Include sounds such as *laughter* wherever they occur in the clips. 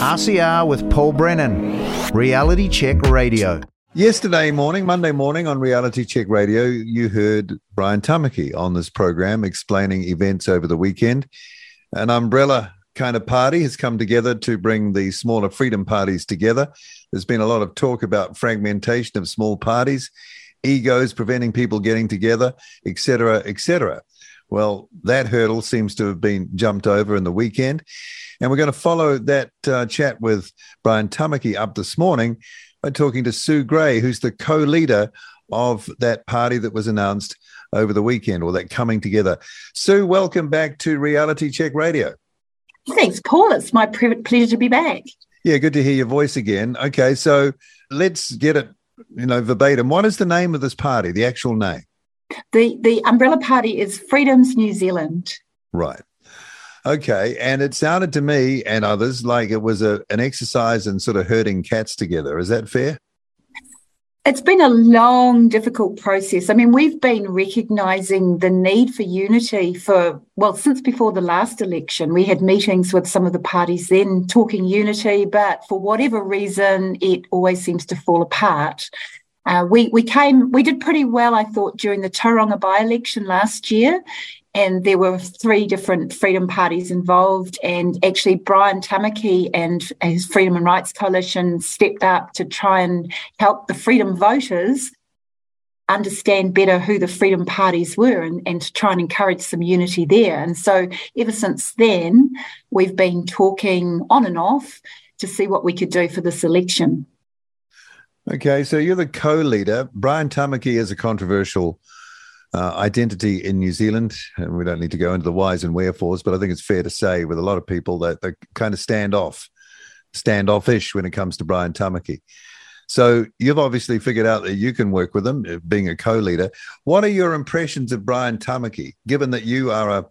RCR with Paul Brennan, Reality Check Radio. Yesterday morning, Monday morning on Reality Check Radio, you heard Brian Tamaki on this program explaining events over the weekend. An umbrella kind of party has come together to bring the smaller freedom parties together. There's been a lot of talk about fragmentation of small parties, egos preventing people getting together, etc., etc. Well, that hurdle seems to have been jumped over in the weekend. And we're going to follow that uh, chat with Brian Tamaki up this morning by talking to Sue Grey, who's the co leader of that party that was announced over the weekend or that coming together. Sue, welcome back to Reality Check Radio. Thanks, Paul. It's my pleasure to be back. Yeah, good to hear your voice again. Okay, so let's get it, you know, verbatim. What is the name of this party? The actual name? The the umbrella party is Freedoms New Zealand. Right. Okay, and it sounded to me and others like it was a, an exercise in sort of herding cats together. Is that fair? It's been a long, difficult process. I mean, we've been recognising the need for unity for, well, since before the last election. We had meetings with some of the parties then talking unity, but for whatever reason, it always seems to fall apart. Uh, we we came we did pretty well, I thought, during the Tauranga by election last year, and there were three different freedom parties involved. And actually, Brian Tamaki and his Freedom and Rights Coalition stepped up to try and help the freedom voters understand better who the freedom parties were and, and to try and encourage some unity there. And so, ever since then, we've been talking on and off to see what we could do for this election. Okay, so you're the co-leader. Brian Tamaki is a controversial uh, identity in New Zealand. And we don't need to go into the whys and wherefores, but I think it's fair to say with a lot of people that they kind of stand off, standoffish when it comes to Brian Tamaki. So you've obviously figured out that you can work with him, uh, being a co-leader. What are your impressions of Brian Tamaki, given that you are a,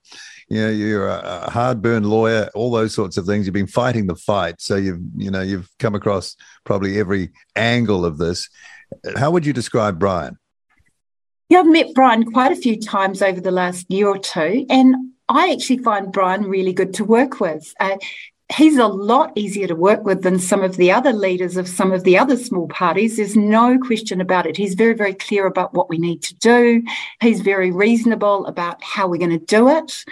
you know, you're a hard-burned lawyer, all those sorts of things. You've been fighting the fight, so you've, you know, you've come across probably every angle of this. How would you describe Brian? Yeah, I've met Brian quite a few times over the last year or two, and I actually find Brian really good to work with. Uh, he's a lot easier to work with than some of the other leaders of some of the other small parties. There's no question about it. He's very, very clear about what we need to do. He's very reasonable about how we're going to do it.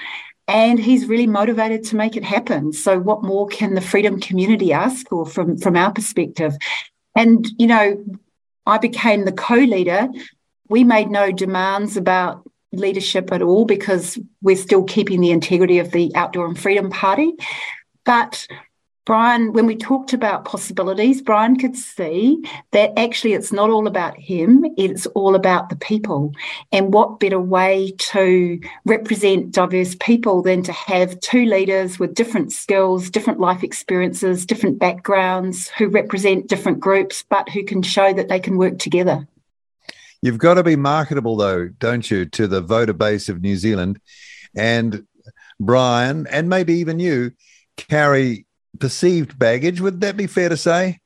And he's really motivated to make it happen. So, what more can the freedom community ask for from, from our perspective? And, you know, I became the co leader we made no demands about leadership at all because we're still keeping the integrity of the Outdoor and Freedom Party. But Brian, when we talked about possibilities, Brian could see that actually it's not all about him, it's all about the people. And what better way to represent diverse people than to have two leaders with different skills, different life experiences, different backgrounds, who represent different groups, but who can show that they can work together. You've got to be marketable, though, don't you, to the voter base of New Zealand. And Brian, and maybe even you, carry perceived baggage. Would that be fair to say?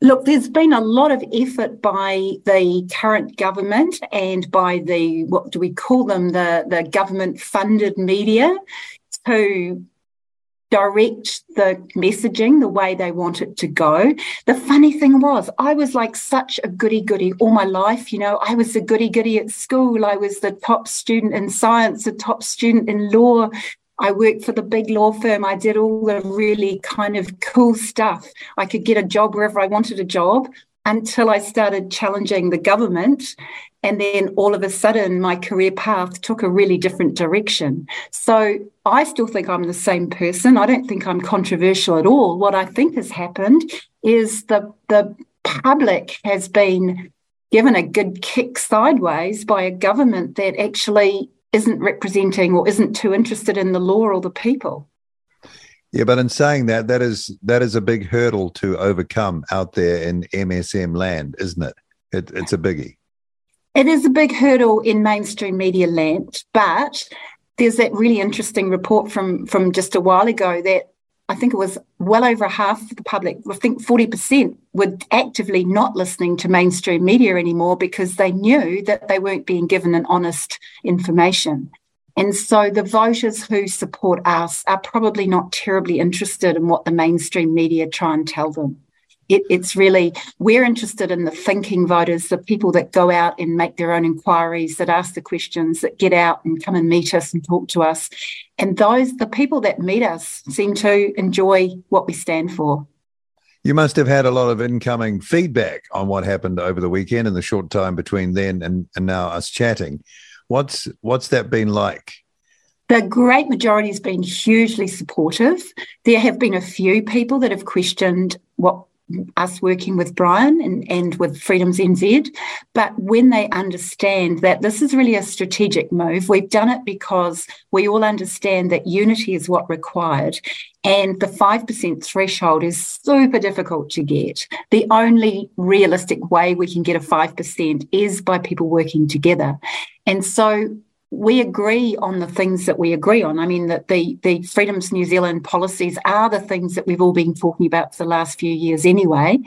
Look, there's been a lot of effort by the current government and by the, what do we call them, the, the government funded media to direct the messaging the way they want it to go. The funny thing was, I was like such a goody goody all my life. You know, I was a goody goody at school. I was the top student in science, the top student in law. I worked for the big law firm. I did all the really kind of cool stuff. I could get a job wherever I wanted a job until I started challenging the government and then all of a sudden, my career path took a really different direction. So I still think I'm the same person. I don't think I'm controversial at all. What I think has happened is the, the public has been given a good kick sideways by a government that actually isn't representing or isn't too interested in the law or the people. Yeah, but in saying that, that is that is a big hurdle to overcome out there in MSM land, isn't it? it it's a biggie. It is a big hurdle in mainstream media land, but there's that really interesting report from from just a while ago that I think it was well over half of the public, I think 40% were actively not listening to mainstream media anymore because they knew that they weren't being given an honest information. And so the voters who support us are probably not terribly interested in what the mainstream media try and tell them. It, it's really, we're interested in the thinking voters, the people that go out and make their own inquiries, that ask the questions, that get out and come and meet us and talk to us. And those, the people that meet us, seem to enjoy what we stand for. You must have had a lot of incoming feedback on what happened over the weekend in the short time between then and, and now us chatting. What's what's that been like? The great majority has been hugely supportive. There have been a few people that have questioned what us working with Brian and, and with Freedoms NZ. But when they understand that this is really a strategic move, we've done it because we all understand that unity is what required. And the 5% threshold is super difficult to get. The only realistic way we can get a 5% is by people working together. And so we agree on the things that we agree on. I mean, that the, the Freedoms New Zealand policies are the things that we've all been talking about for the last few years anyway.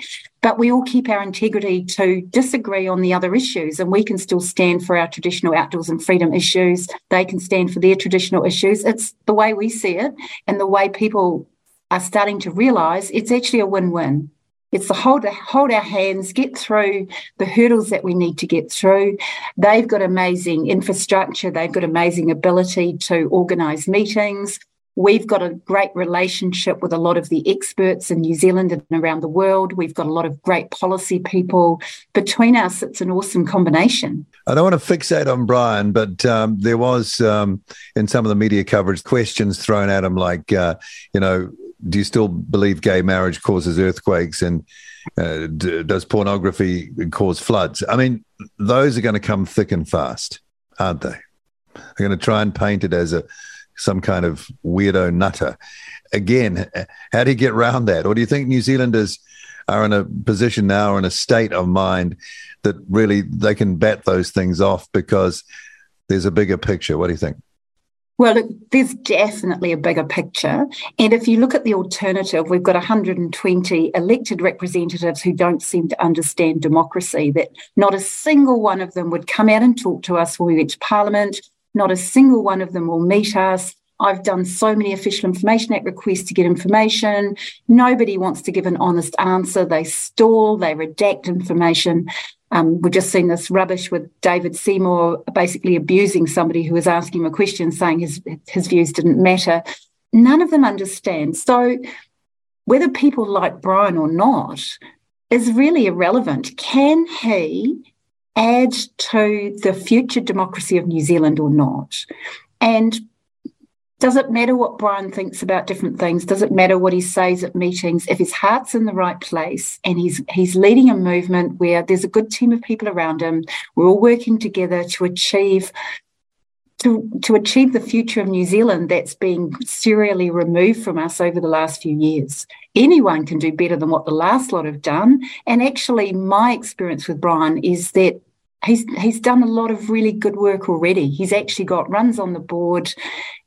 But we all keep our integrity to disagree on the other issues, and we can still stand for our traditional outdoors and freedom issues. They can stand for their traditional issues. It's the way we see it, and the way people are starting to realise it's actually a win win. It's to hold, hold our hands, get through the hurdles that we need to get through. They've got amazing infrastructure. They've got amazing ability to organise meetings. We've got a great relationship with a lot of the experts in New Zealand and around the world. We've got a lot of great policy people. Between us, it's an awesome combination. I don't want to fixate on Brian, but um, there was um, in some of the media coverage questions thrown at him like, uh, you know, do you still believe gay marriage causes earthquakes and uh, d- does pornography cause floods? I mean, those are going to come thick and fast, aren't they? They're going to try and paint it as a some kind of weirdo nutter. Again, how do you get around that? Or do you think New Zealanders are in a position now, or in a state of mind that really they can bat those things off because there's a bigger picture? What do you think? Well, there's definitely a bigger picture. And if you look at the alternative, we've got 120 elected representatives who don't seem to understand democracy, that not a single one of them would come out and talk to us when we went to Parliament. Not a single one of them will meet us. I've done so many Official Information Act requests to get information. Nobody wants to give an honest answer. They stall, they redact information. Um, we've just seen this rubbish with David Seymour basically abusing somebody who was asking him a question, saying his his views didn't matter. None of them understand. So whether people like Brian or not is really irrelevant. Can he add to the future democracy of New Zealand or not? And does it matter what Brian thinks about different things? Does it matter what he says at meetings? If his heart's in the right place and he's he's leading a movement where there's a good team of people around him, we're all working together to achieve to, to achieve the future of New Zealand that's been serially removed from us over the last few years. Anyone can do better than what the last lot have done. And actually, my experience with Brian is that he's he's done a lot of really good work already. He's actually got runs on the board.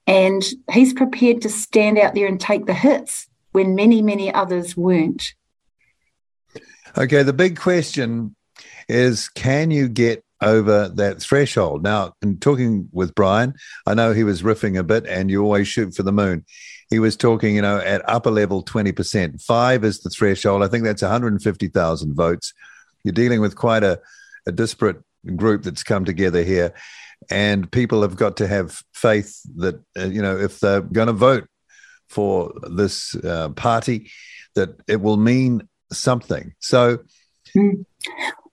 And he's prepared to stand out there and take the hits when many, many others weren't. Okay, the big question is can you get over that threshold? Now, in talking with Brian, I know he was riffing a bit and you always shoot for the moon. He was talking, you know, at upper level 20%. Five is the threshold. I think that's 150,000 votes. You're dealing with quite a, a disparate group that's come together here and people have got to have faith that uh, you know if they're going to vote for this uh, party that it will mean something. So mm.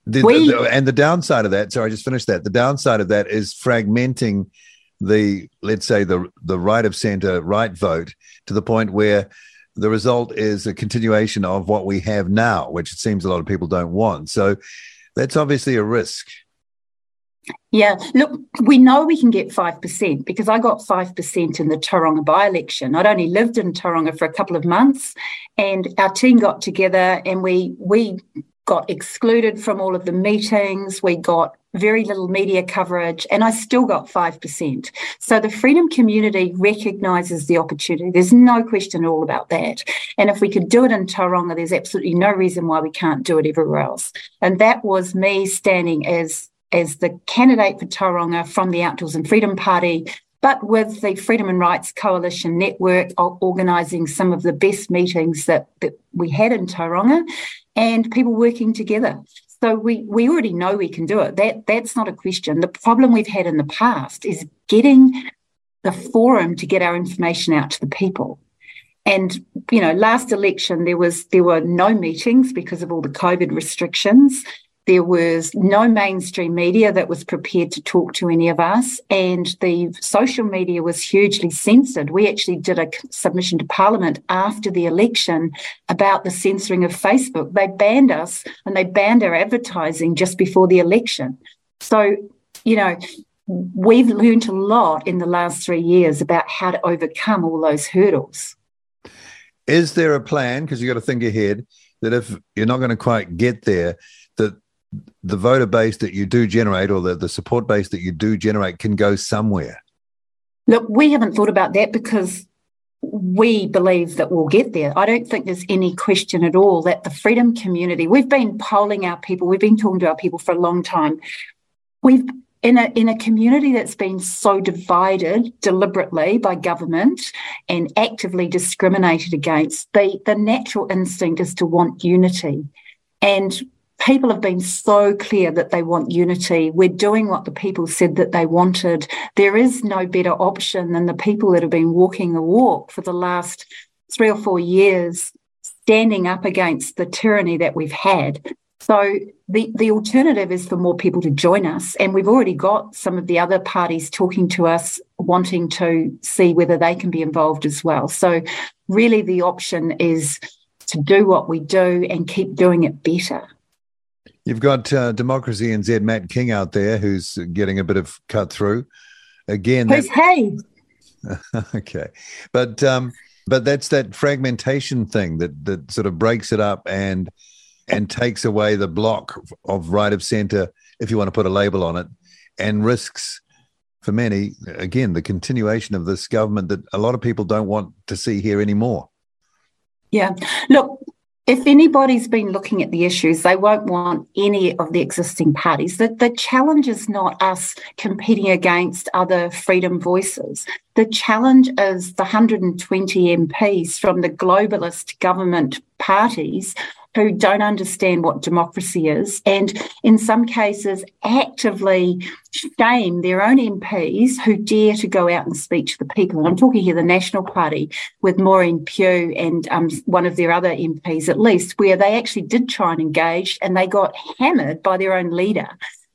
the, we, the, and the downside of that sorry i just finished that. The downside of that is fragmenting the let's say the the right of center right vote to the point where the result is a continuation of what we have now which it seems a lot of people don't want. So that's obviously a risk yeah, look, we know we can get 5% because I got 5% in the Tauranga by election. I'd only lived in Tauranga for a couple of months and our team got together and we we got excluded from all of the meetings. We got very little media coverage and I still got 5%. So the freedom community recognises the opportunity. There's no question at all about that. And if we could do it in Tauranga, there's absolutely no reason why we can't do it everywhere else. And that was me standing as as the candidate for Tauranga from the Outdoors and Freedom Party but with the Freedom and Rights Coalition network organising some of the best meetings that, that we had in Tauranga and people working together. So we, we already know we can do it. That that's not a question. The problem we've had in the past is getting the forum to get our information out to the people. And you know, last election there was there were no meetings because of all the COVID restrictions. There was no mainstream media that was prepared to talk to any of us, and the social media was hugely censored. We actually did a submission to Parliament after the election about the censoring of Facebook. They banned us and they banned our advertising just before the election. So, you know, we've learned a lot in the last three years about how to overcome all those hurdles. Is there a plan? Because you've got to think ahead that if you're not going to quite get there, the voter base that you do generate or the, the support base that you do generate can go somewhere? Look, we haven't thought about that because we believe that we'll get there. I don't think there's any question at all that the freedom community, we've been polling our people, we've been talking to our people for a long time. We've in a in a community that's been so divided deliberately by government and actively discriminated against, the the natural instinct is to want unity. And people have been so clear that they want unity. We're doing what the people said that they wanted. There is no better option than the people that have been walking the walk for the last three or four years, standing up against the tyranny that we've had. So the, the alternative is for more people to join us. And we've already got some of the other parties talking to us, wanting to see whether they can be involved as well. So really the option is to do what we do and keep doing it better. You've got uh, Democracy NZ Matt King out there who's getting a bit of cut through. Again, who's hey? *laughs* okay, but um, but that's that fragmentation thing that that sort of breaks it up and and takes away the block of right of center, if you want to put a label on it, and risks for many again the continuation of this government that a lot of people don't want to see here anymore. Yeah, look, if anybody's been looking at the issues, they won't want any of the existing parties. The, the challenge is not us competing against other freedom voices. The challenge is the 120 MPs from the globalist government parties who don't understand what democracy is and in some cases actively shame their own MPs who dare to go out and speak to the people. And I'm talking here the National Party with Maureen Pugh and um, one of their other MPs at least, where they actually did try and engage and they got hammered by their own leader.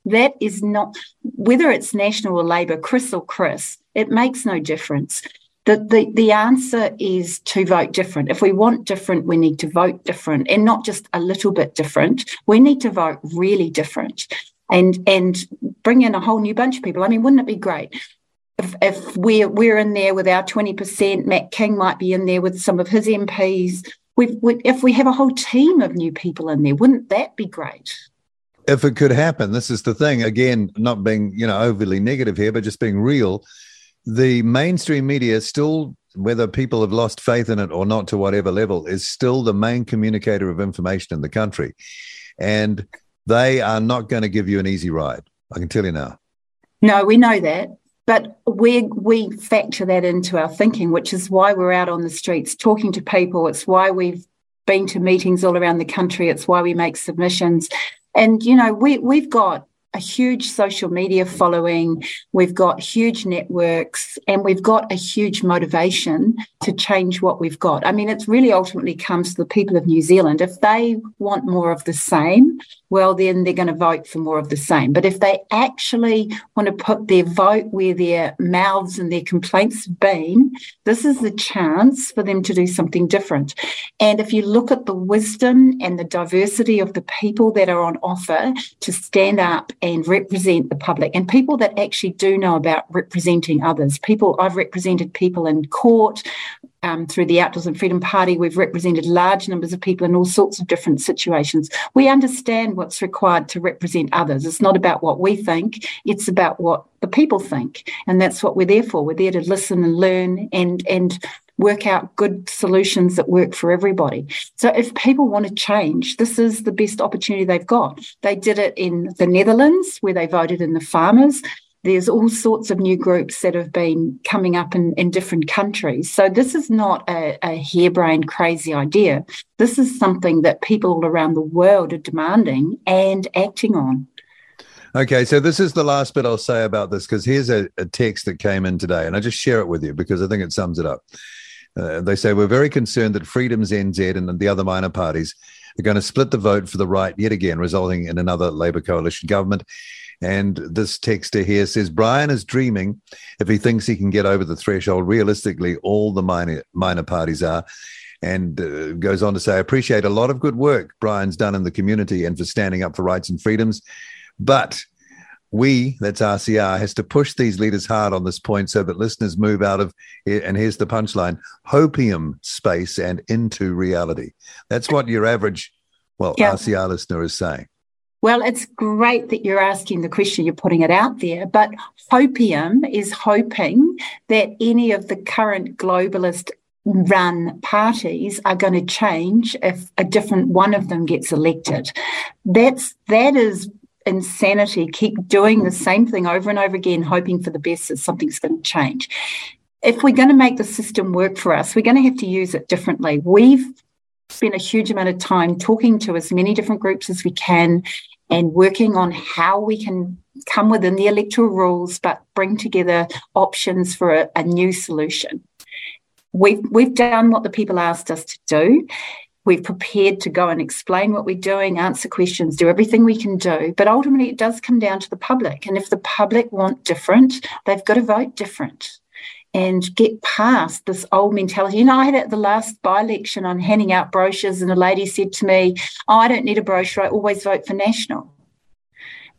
That is not, whether it's National or Labor, Chris or Chris, it makes no difference. The, the, the answer is to vote different. If we want different, we need to vote different and not just a little bit different. We need to vote really different and and bring in a whole new bunch of people. I mean, wouldn't it be great if, if we're we're in there with our twenty percent? Matt King might be in there with some of his MPs. We've, we, if we have a whole team of new people in there, wouldn't that be great? If it could happen, this is the thing. Again, not being you know overly negative here, but just being real the mainstream media still whether people have lost faith in it or not to whatever level is still the main communicator of information in the country. And they are not going to give you an easy ride i can tell you now. No we know that but we we factor that into our thinking which is why we're out on the streets talking to people. It's why we've been to meetings all around the country. It's why we make submissions. And you know we we've got a huge social media following, we've got huge networks, and we've got a huge motivation to change what we've got. I mean, it really ultimately comes to the people of New Zealand. If they want more of the same, well, then they're going to vote for more of the same. But if they actually want to put their vote where their mouths and their complaints have been, this is the chance for them to do something different. And if you look at the wisdom and the diversity of the people that are on offer to stand up and represent the public, and people that actually do know about representing others, people I've represented people in court, um, through the Outdoors and Freedom Party, we've represented large numbers of people in all sorts of different situations. We understand what's required to represent others. It's not about what we think, it's about what the people think. And that's what we're there for. We're there to listen and learn and, and work out good solutions that work for everybody. So if people want to change, this is the best opportunity they've got. They did it in the Netherlands where they voted in the farmers. There's all sorts of new groups that have been coming up in, in different countries. So this is not a, a harebrained, crazy idea. This is something that people all around the world are demanding and acting on. Okay, so this is the last bit I'll say about this because here's a, a, text that came in today, and I just share it with you because I think it sums it up. Uh, they say, We're very concerned that Freedom's NZ and the other minor parties are going to split the vote for the right yet again, resulting in another Labour coalition government. And this texter here says Brian is dreaming if he thinks he can get over the threshold. Realistically, all the minor minor parties are. And uh, goes on to say, I appreciate a lot of good work Brian's done in the community and for standing up for rights and freedoms. But we, that's RCR, has to push these leaders hard on this point so that listeners move out of, and here's the punchline, hopium space and into reality. That's what your average, well, yeah. RCR listener is saying. Well, it's great that you're asking the question, you're putting it out there, but hopium is hoping that any of the current globalist run parties are going to change if a different one of them gets elected. That's that is insanity. Keep doing the same thing over and over again, hoping for the best that something's going to change. If we're going to make the system work for us, we're going to have to use it differently. We've spent a huge amount of time talking to as many different groups as we can and working on how we can come within the electoral rules but bring together options for a, a new solution. We've, we've done what the people asked us to do. We've prepared to go and explain what we're doing, answer questions, do everything we can do. But ultimately, it does come down to the public. And if the public want different, they've got to vote different and get past this old mentality. You know, I had at the last by election on handing out brochures, and a lady said to me, Oh, I don't need a brochure. I always vote for National.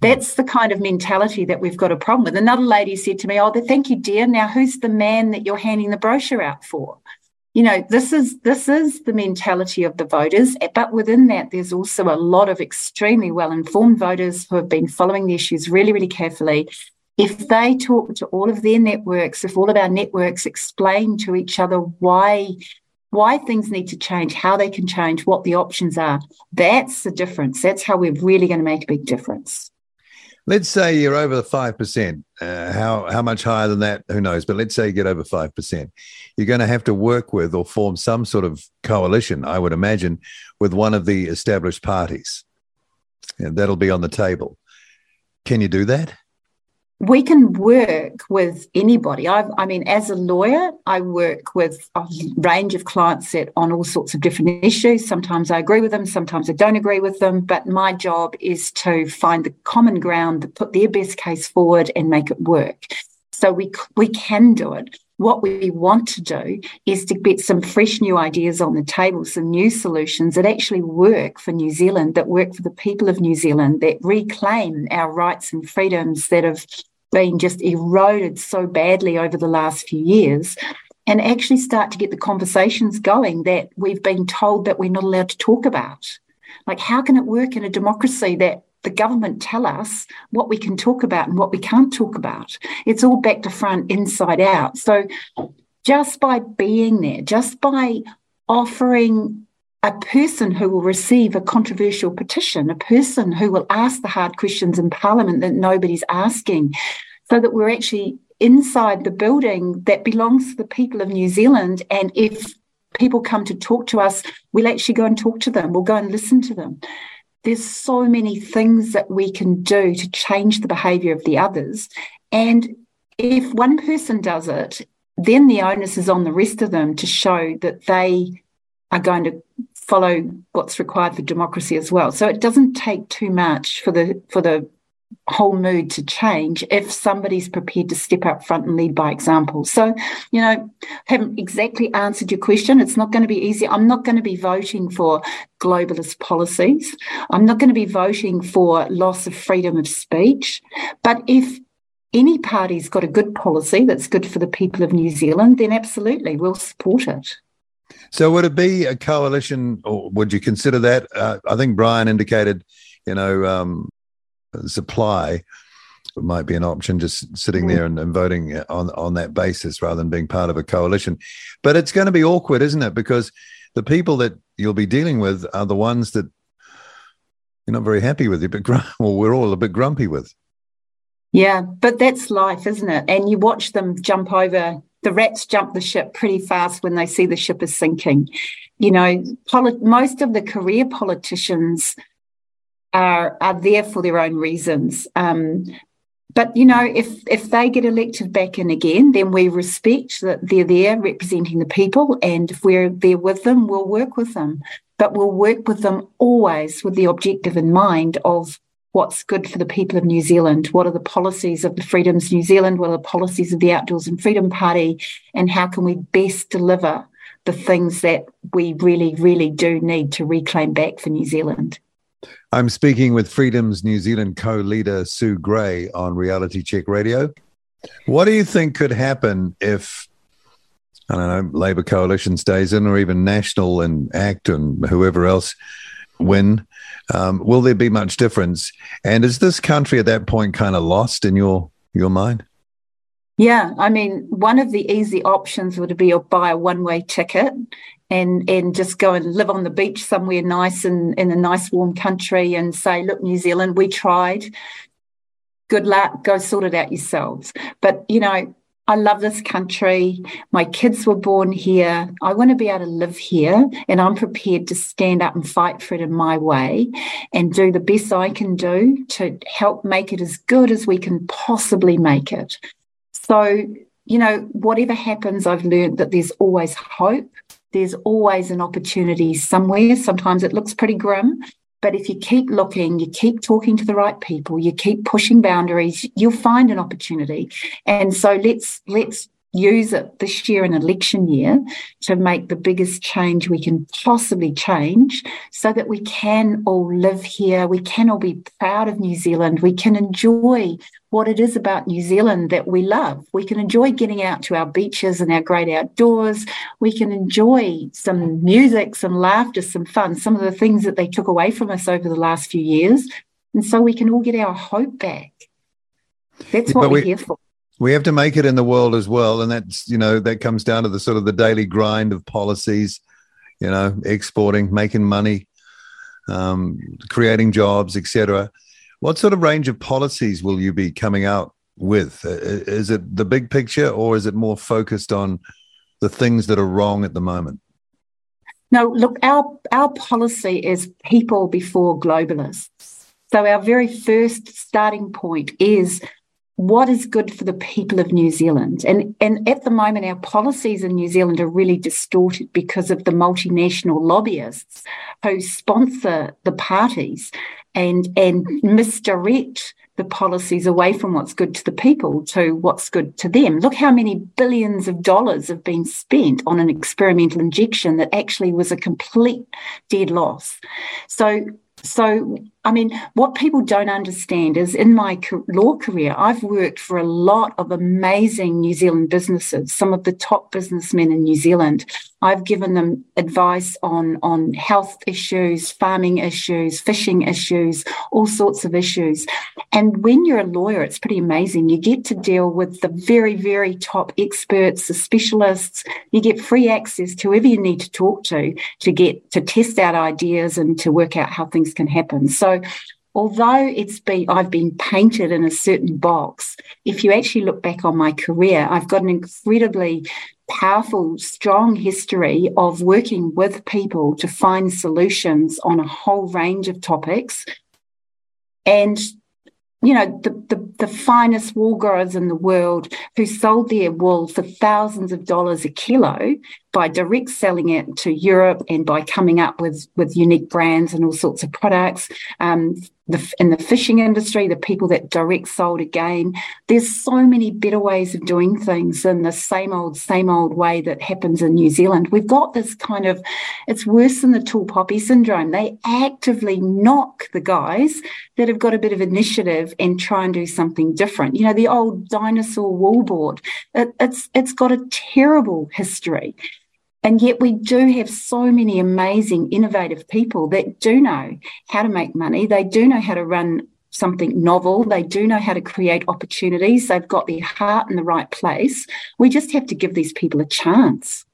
That's the kind of mentality that we've got a problem with. Another lady said to me, Oh, thank you, dear. Now, who's the man that you're handing the brochure out for? You know this is this is the mentality of the voters eh, but within that there's also a lot of extremely well informed voters who have been following the issues really really carefully. If they talk to all of their networks if all of our networks explain to each other why why things need to change how they can change what the options are that's the difference. That's how we're really going to make a big difference Let's say you're over the five percent. Uh, how how much higher than that? Who knows? But let's say you get over five percent. You're going to have to work with or form some sort of coalition, I would imagine, with one of the established parties. And that'll be on the table. Can you do that? We can work with anybody. I've, i mean, as a lawyer, I work with a range of clients that on all sorts of different issues. Sometimes I agree with them, sometimes I don't agree with them. But my job is to find the common ground, to put their best case forward, and make it work. So we we can do it. What we want to do is to get some fresh new ideas on the table, some new solutions that actually work for New Zealand, that work for the people of New Zealand, that reclaim our rights and freedoms that have been just eroded so badly over the last few years and actually start to get the conversations going that we've been told that we're not allowed to talk about. Like, how can it work in a democracy that the government tell us what we can talk about and what we can't talk about? It's all back to front, inside out. So, just by being there, just by offering a person who will receive a controversial petition, a person who will ask the hard questions in Parliament that nobody's asking, so that we're actually inside the building that belongs to the people of New Zealand. And if people come to talk to us, we'll actually go and talk to them, we'll go and listen to them. There's so many things that we can do to change the behaviour of the others. And if one person does it, then the onus is on the rest of them to show that they are going to follow what's required for democracy as well. So it doesn't take too much for the for the whole mood to change if somebody's prepared to step up front and lead by example. So, you know, haven't exactly answered your question. It's not going to be easy. I'm not going to be voting for globalist policies. I'm not going to be voting for loss of freedom of speech. But if any party's got a good policy that's good for the people of New Zealand, then absolutely we'll support it. So, would it be a coalition, or would you consider that? Uh, I think Brian indicated, you know, um, supply might be an option, just sitting mm-hmm. there and, and, voting on on that basis rather than being part of a coalition. But it's going to be awkward, isn't it? Because the people that you'll be dealing with are the ones that you're not very happy with. You, but *laughs* well, we're all a bit grumpy with. Yeah, but that's life, isn't it? And you watch them jump over the rats jump the ship pretty fast when they see the ship is sinking. You know, polit- most of the career politicians are are there for their own reasons. Um, but you know, if if they get elected back in again, then we respect that they're there representing the people, and if we're there with them, we'll work with them. But we'll work with them always with the objective in mind of what's good for the people of New Zealand, what are the policies of the Freedoms New Zealand, what are the policies of the Outdoors and Freedom Party, and how can we best deliver the things that we really, really do need to reclaim back for New Zealand. I'm speaking with Freedom's New Zealand co leader Sue Grey on Reality Check Radio. What do you think could happen if, I don't know, Labour coalition stays in or even National and ACT and whoever else win? Um, will there be much difference? And is this country at that point kind of lost in your your mind? Yeah, I mean, one of the easy options would be to buy a one way ticket and and just go and live on the beach somewhere nice in, in a nice warm country and say, look, New Zealand, we tried. Good luck, go sort it out yourselves. But you know, I love this country. My kids were born here. I want to be able to live here, and I'm prepared to stand up and fight for it in my way and do the best I can do to help make it as good as we can possibly make it. So, you know, whatever happens, I've learned that there's always hope. There's always an opportunity somewhere. Sometimes it looks pretty grim, but if you keep looking, you keep talking to the right people, you keep pushing boundaries, you'll find an opportunity. And so let's let's use it this year an election year to make the biggest change we can possibly change so that we can all live here we can all be proud of New Zealand we can enjoy what it is about New Zealand that we love. We can enjoy getting out to our beaches and our great outdoors. We can enjoy some music, some laughter, some fun, some of the things that they took away from us over the last few years. And so we can all get our hope back. That's what we, we're here for. We have to make it in the world as well. And that's, you know, that comes down to the sort of the daily grind of policies, you know, exporting, making money, um, creating jobs, etc what sort of range of policies will you be coming out with? Uh, uh, is it the big picture or is it more focused on the things that are wrong at the moment? No, look, our, our policy is people before globalists. So our very first starting point is what is good for the people of New Zealand. And, and at the moment, our policies in New Zealand are really distorted because of the multinational lobbyists who sponsor the parties and and misdirect the policies away from what's good to the people to what's good to them. Look how many billions of dollars have been spent on an experimental injection that actually was a complete dead loss. So so, I mean, what people don't understand is in my law career, I've worked for a lot of amazing New Zealand businesses, some of the top businessmen in New Zealand. I've given them advice on, on health issues, farming issues, fishing issues, all sorts of issues. And when you're a lawyer, it's pretty amazing. You get to deal with the very, very top experts, the specialists. You get free access to whoever you need to talk to to get to test out ideas and to work out how things can happen. So although it's been I've been painted in a certain box, if you actually look back on my career, I've got an incredibly powerful, strong history of working with people to find solutions on a whole range of topics. And you know, the, the, the, finest wool growers in the world who sold their wool for thousands of dollars a kilo by direct selling it to Europe and by coming up with, with unique brands and all sorts of products. Um, the, in the fishing industry, the people that direct sold again. There's so many better ways of doing things than the same old, same old way that happens in New Zealand. We've got this kind of, it's worse than the tall poppy syndrome. They actively knock the guys that have got a bit of initiative and try and do something different. You know, the old dinosaur Wool Board, it, it's, it's got a terrible history. And yet we do have so many amazing, innovative people that do know how to make money. They do know how to run something novel. They do know how to create opportunities. They've got their heart in the right place. We just have to give these people a chance.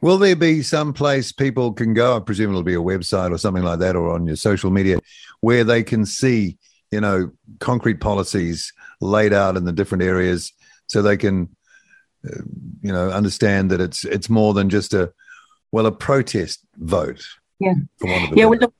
Will there be some place people can go? I presume it'll be a website or something like that, or on your social media, where they can see you know, concrete policies laid out in the different areas so they can, you know, understand that it's it's more than just a well a protest vote. Yeah, yeah. Well, look,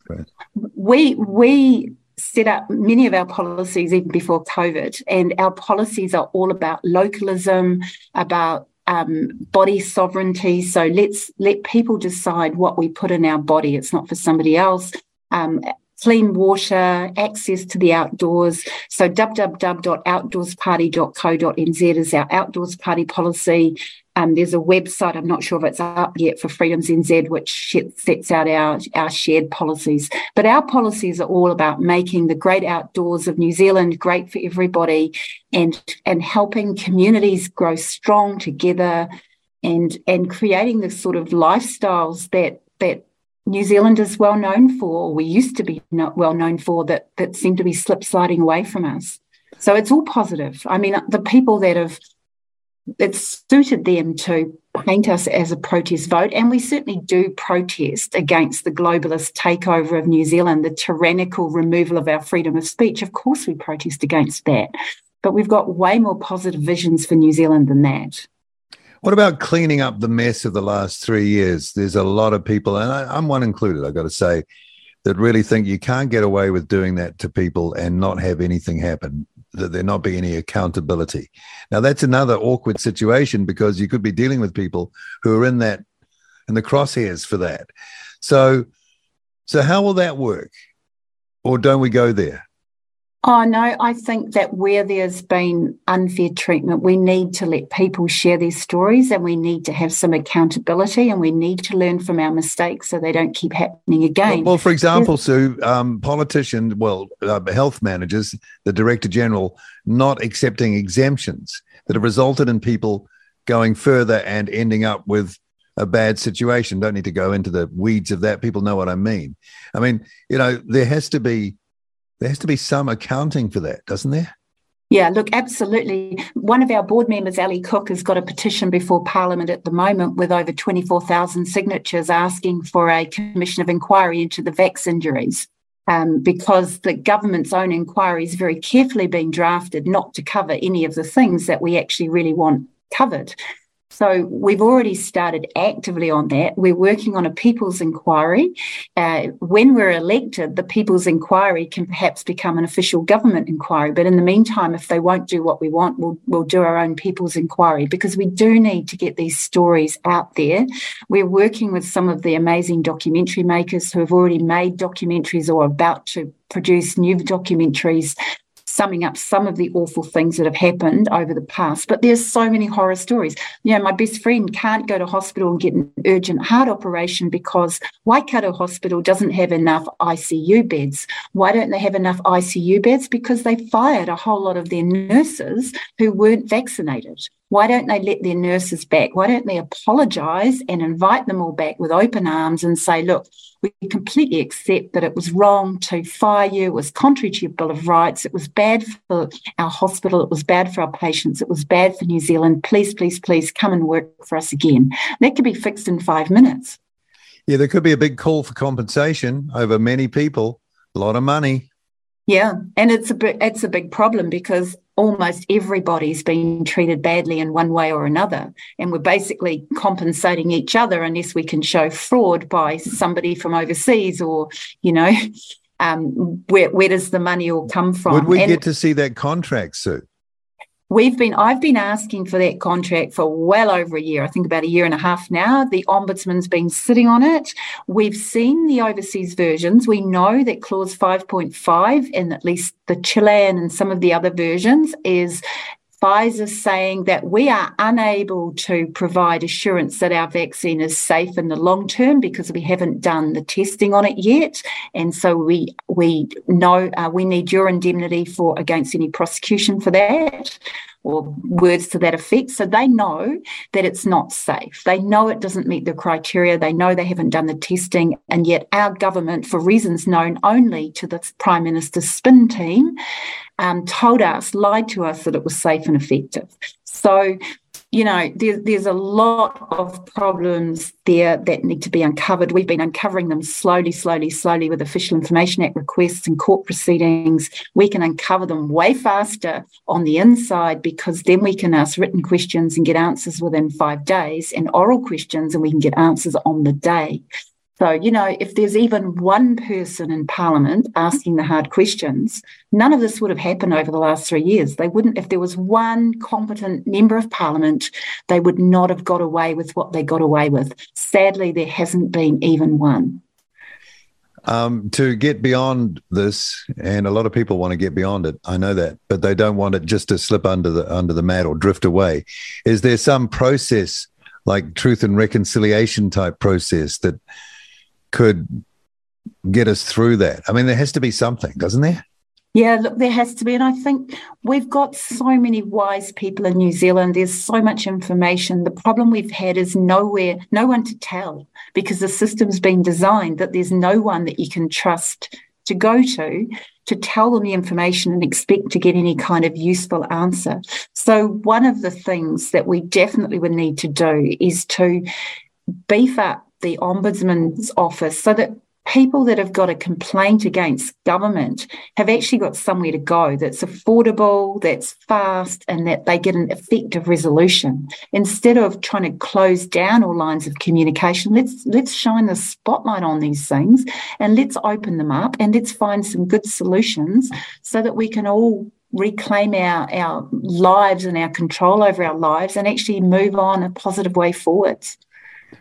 we we set up many of our policies even before COVID, and our policies are all about localism, about um, body sovereignty. So let's let people decide what we put in our body. It's not for somebody else. Um, clean water, access to the outdoors. So www.outdoorsparty.co.nz is our outdoors party policy. Um, there's a website, I'm not sure if it's up yet for Freedoms NZ, which sets out our, our shared policies. But our policies are all about making the great outdoors of New Zealand great for everybody and, and helping communities grow strong together and, and creating the sort of lifestyles that, that New Zealand is well known for, we used to be well known for, that, that seem to be slip sliding away from us. So it's all positive. I mean, the people that have it's suited them to paint us as a protest vote. And we certainly do protest against the globalist takeover of New Zealand, the tyrannical removal of our freedom of speech. Of course, we protest against that. But we've got way more positive visions for New Zealand than that. What about cleaning up the mess of the last three years? There's a lot of people, and I, am one included, I've got to say, that really think you can't get away with doing that to people and not have anything happen that there not be any accountability. Now that's another awkward situation because you could be dealing with people who are in that in the crosshairs for that. So so how will that work? Or don't we go there? Oh, no, I think that where there's been unfair treatment, we need to let people share their stories and we need to have some accountability and we need to learn from our mistakes so they don't keep happening again. Well, well for example, Sue, um, politicians, well, uh, health managers, the director general, not accepting exemptions that have resulted in people going further and ending up with a bad situation. Don't need to go into the weeds of that. People know what I mean. I mean, you know, there has to be there has to be some accounting for that, doesn't there? Yeah, look, absolutely. One of our board members, Ali Cook, has got a petition before Parliament at the moment with over 24,000 signatures asking for a commission of inquiry into the vax injuries. Um, because the government's own inquiry is very carefully being drafted not to cover any of the things that we actually really want covered. So we've already started actively on that. We're working on a people's inquiry. Uh, when we're elected, the people's inquiry can perhaps become an official government inquiry. But in the meantime, if they won't do what we want, we'll, we'll do our own people's inquiry because we do need to get these stories out there. We're working with some of the amazing documentary makers who have already made documentaries or about to produce new documentaries summing up some of the awful things that have happened over the past. But there's so many horror stories. You know, my best friend can't go to hospital and get an urgent heart operation because Waikato Hospital doesn't have enough ICU beds. Why don't they have enough ICU beds? Because they fired a whole lot of their nurses who weren't vaccinated. Why don't they let their nurses back? Why don't they apologise and invite them all back with open arms and say, look, we completely accept that it was wrong to fire you, it was contrary to your Bill of Rights, it was bad for our hospital, it was bad for our patients, it was bad for New Zealand. Please, please, please come and work for us again. That could be fixed in five minutes. Yeah, there could be a big call for compensation over many people, a lot of money. Yeah, and it's a big, it's a big problem because almost everybody's been treated badly in one way or another. And we're basically compensating each other unless we can show fraud by somebody from overseas or, you know, *laughs* um, where, where does the money all come from? Would we and get to see that contract, Sue? We've been, I've been asking for that contract for well over a year, I think about a year and a half now. The Ombudsman's been sitting on it. We've seen the overseas versions. We know that clause 5.5 in at least the Chilean and some of the other versions is Pfizer saying that we are unable to provide assurance that our vaccine is safe in the long term because we haven't done the testing on it yet, and so we we know uh, we need your indemnity for against any prosecution for that or words to that effect. So they know that it's not safe. They know it doesn't meet the criteria. They know they haven't done the testing. And yet, our government, for reasons known only to the Prime Minister's spin team, um, told us, lied to us that it was safe and effective. So you know, there, there's a lot of problems there that need to be uncovered. We've been uncovering them slowly, slowly, slowly with Official Information Act requests and court proceedings. We can uncover them way faster on the inside because then we can ask written questions and get answers within five days and oral questions and we can get answers on the day. So, you know, if there's even one person in Parliament asking the hard questions, none of this would have happened over the last three years. They wouldn't, if there was one competent member of Parliament, they would not have got away with what they got away with. Sadly, there hasn't been even one. Um, to get beyond this, and a lot of people want to get beyond it. I know that, but they don't want it just to slip under the under the mat or drift away. Is there some process, like truth and reconciliation type process, that could get us through that? I mean, there has to be something, doesn't there? Yeah, look, there has to be. And I think we've got so many wise people in New Zealand. There's so much information. The problem we've had is nowhere, no one to tell because the system's been designed that there's no one that you can trust to go to to tell them the information and expect to get any kind of useful answer. So, one of the things that we definitely would need to do is to beef up the Ombudsman's office so that people that have got a complaint against government have actually got somewhere to go that's affordable, that's fast, and that they get an effective resolution. Instead of trying to close down all lines of communication, let's let's shine the spotlight on these things and let's open them up and let's find some good solutions so that we can all reclaim our, our lives and our control over our lives and actually move on a positive way forwards.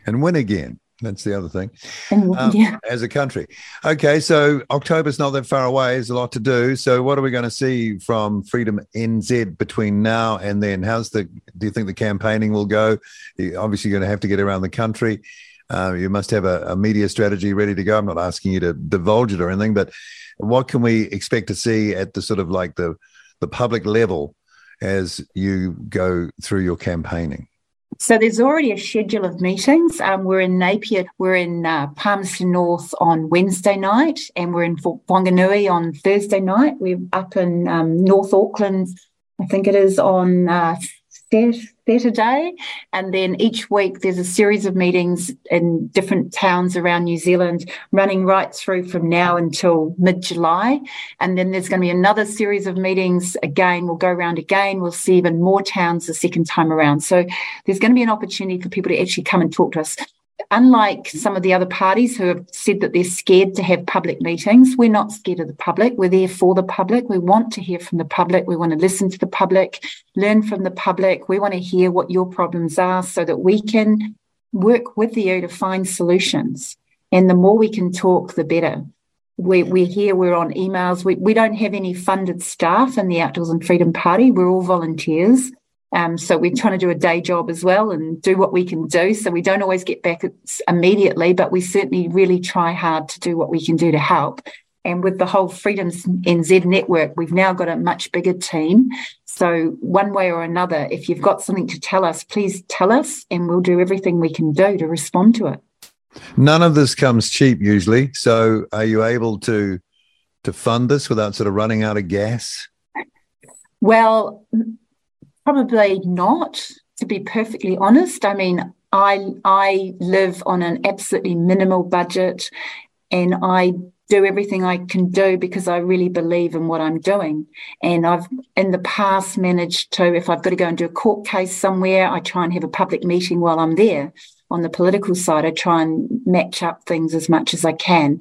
And win again. That's the other thing. Um, yeah. As a country. Okay, so October's not that far away. There's a lot to do. So, what are we going to see from Freedom NZ between now and then? How's the? Do you think the campaigning will go? You're obviously going to have to get around the country. Uh, you must have a, a media strategy ready to go. I'm not asking you to divulge it or anything, but what can we expect to see at the sort of like the the public level as you go through your campaigning? So there's already a schedule of meetings. Um, we're in Napier, we're in uh, Palmerston North on Wednesday night, and we're in Whanganui on Thursday night. We're up in um, North Auckland, I think it is on uh, Saturday. And then each week there's a series of meetings in different towns around New Zealand, running right through from now until mid July. And then there's going to be another series of meetings again. We'll go around again. We'll see even more towns the second time around. So there's going to be an opportunity for people to actually come and talk to us unlike some of the other parties who have said that they're scared to have public meetings, we're not scared of the public. We're there for the public. We want to hear from the public. We want to listen to the public, learn from the public. We want to hear what your problems are so that we can work with you to find solutions. And the more we can talk, the better. We, we're here, we're on emails. We, we don't have any funded staff in the Outdoors and Freedom Party. We're all volunteers. Um, so we're trying to do a day job as well and do what we can do. So we don't always get back immediately, but we certainly really try hard to do what we can do to help. And with the whole Freedoms NZ network, we've now got a much bigger team. So one way or another, if you've got something to tell us, please tell us and we'll do everything we can do to respond to it. None of this comes cheap usually. So are you able to to fund this without sort of running out of gas? Well, Probably not, to be perfectly honest. I mean, I I live on an absolutely minimal budget and I do everything I can do because I really believe in what I'm doing. And I've in the past managed to, if I've got to go and do a court case somewhere, I try and have a public meeting while I'm there. On the political side, I try and match up things as much as I can.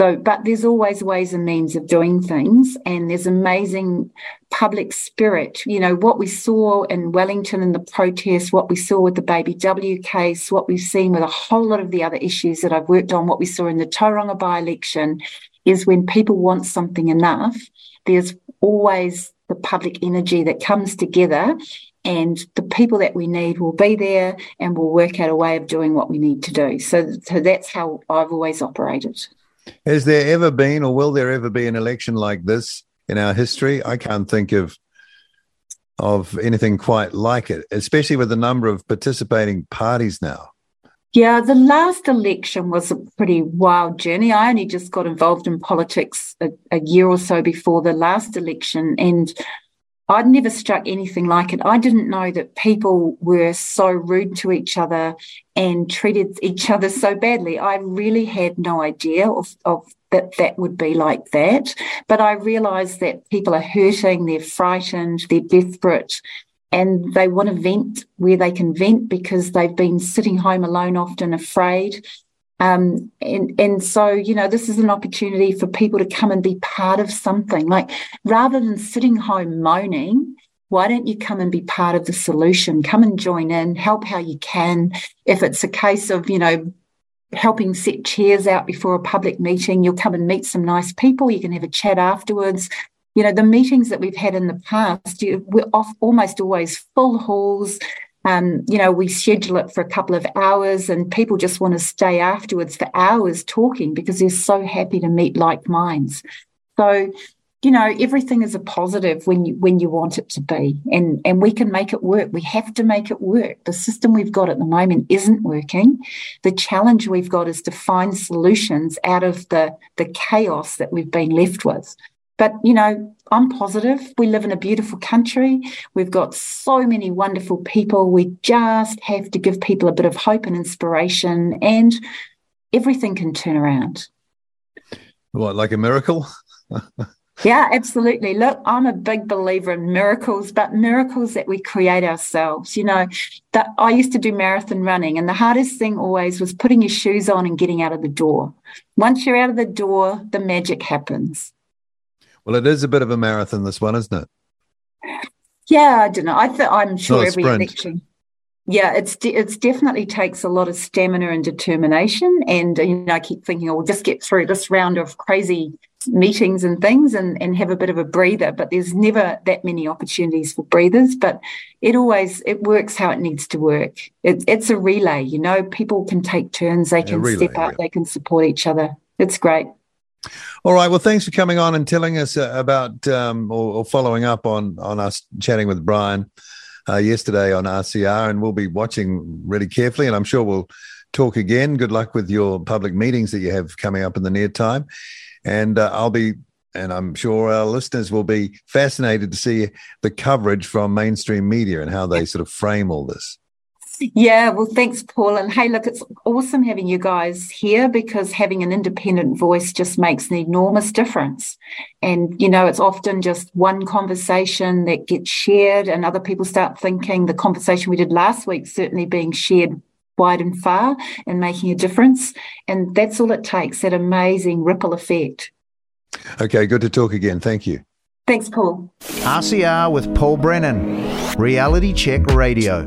So, but there's always ways and means of doing things, and there's amazing public spirit. You know, what we saw in Wellington in the protests, what we saw with the Baby W case, what we've seen with a whole lot of the other issues that I've worked on, what we saw in the Tauranga by election is when people want something enough, there's always the public energy that comes together and the people that we need will be there and we'll work out a way of doing what we need to do. So, so that's how I've always operated. Has there ever been, or will there ever be, an election like this in our history? I can't think of of anything quite like it, especially with the number of participating parties now. Yeah, the last election was a pretty wild journey. I only just got involved in politics a, a year or so before the last election, and I'd never struck anything like it. I didn't know that people were so rude to each other and treated each other so badly. I really had no idea of, of that that would be like that. But I realised that people are hurting, they're frightened, they're desperate, and they want to vent where they can vent because they've been sitting home alone, often afraid. Um, and, and so, you know, this is an opportunity for people to come and be part of something. Like rather than sitting home moaning, why don't you come and be part of the solution? Come and join in, help how you can. If it's a case of, you know, helping set chairs out before a public meeting, you'll come and meet some nice people. You can have a chat afterwards. You know, the meetings that we've had in the past, we're off almost always full halls. Um, you know, we schedule it for a couple of hours and people just want to stay afterwards for hours talking because they're so happy to meet like minds. So, you know, everything is a positive when you when you want it to be. And and we can make it work. We have to make it work. The system we've got at the moment isn't working. The challenge we've got is to find solutions out of the the chaos that we've been left with. But, you know, I'm positive. We live in a beautiful country. We've got so many wonderful people. We just have to give people a bit of hope and inspiration, and everything can turn around. What, like a miracle? *laughs* yeah, absolutely. Look, I'm a big believer in miracles, but miracles that we create ourselves. You know, that I used to do marathon running, and the hardest thing always was putting your shoes on and getting out of the door. Once you're out of the door, the magic happens. Well, it is a bit of a marathon, this one, isn't it? Yeah, I don't know. I th- I'm sure every election. Yeah, it's de- it's definitely takes a lot of stamina and determination. And you know, I keep thinking, oh, we'll just get through this round of crazy meetings and things and, and have a bit of a breather. But there's never that many opportunities for breathers. But it always it works how it needs to work. It, it's a relay, you know. People can take turns. They can relay, step up. They can support each other. It's great. All right. Well, thanks for coming on and telling us uh, about um, or, or, following up on on us chatting with Brian uh, yesterday on RCR, and we'll be watching really carefully. And I'm sure we'll talk again. Good luck with your public meetings that you have coming up in the near time. And uh, I'll be, and I'm sure our listeners will be fascinated to see the coverage from mainstream media and how they sort of frame all this. Yeah, well, thanks, Paul. And hey, look, it's awesome having you guys here because having an independent voice just makes an enormous difference. And, you know, it's often just one conversation that gets shared, and other people start thinking the conversation we did last week certainly being shared wide and far and making a difference. And that's all it takes that amazing ripple effect. Okay, good to talk again. Thank you. Thanks, Paul. RCR with Paul Brennan, Reality Check Radio.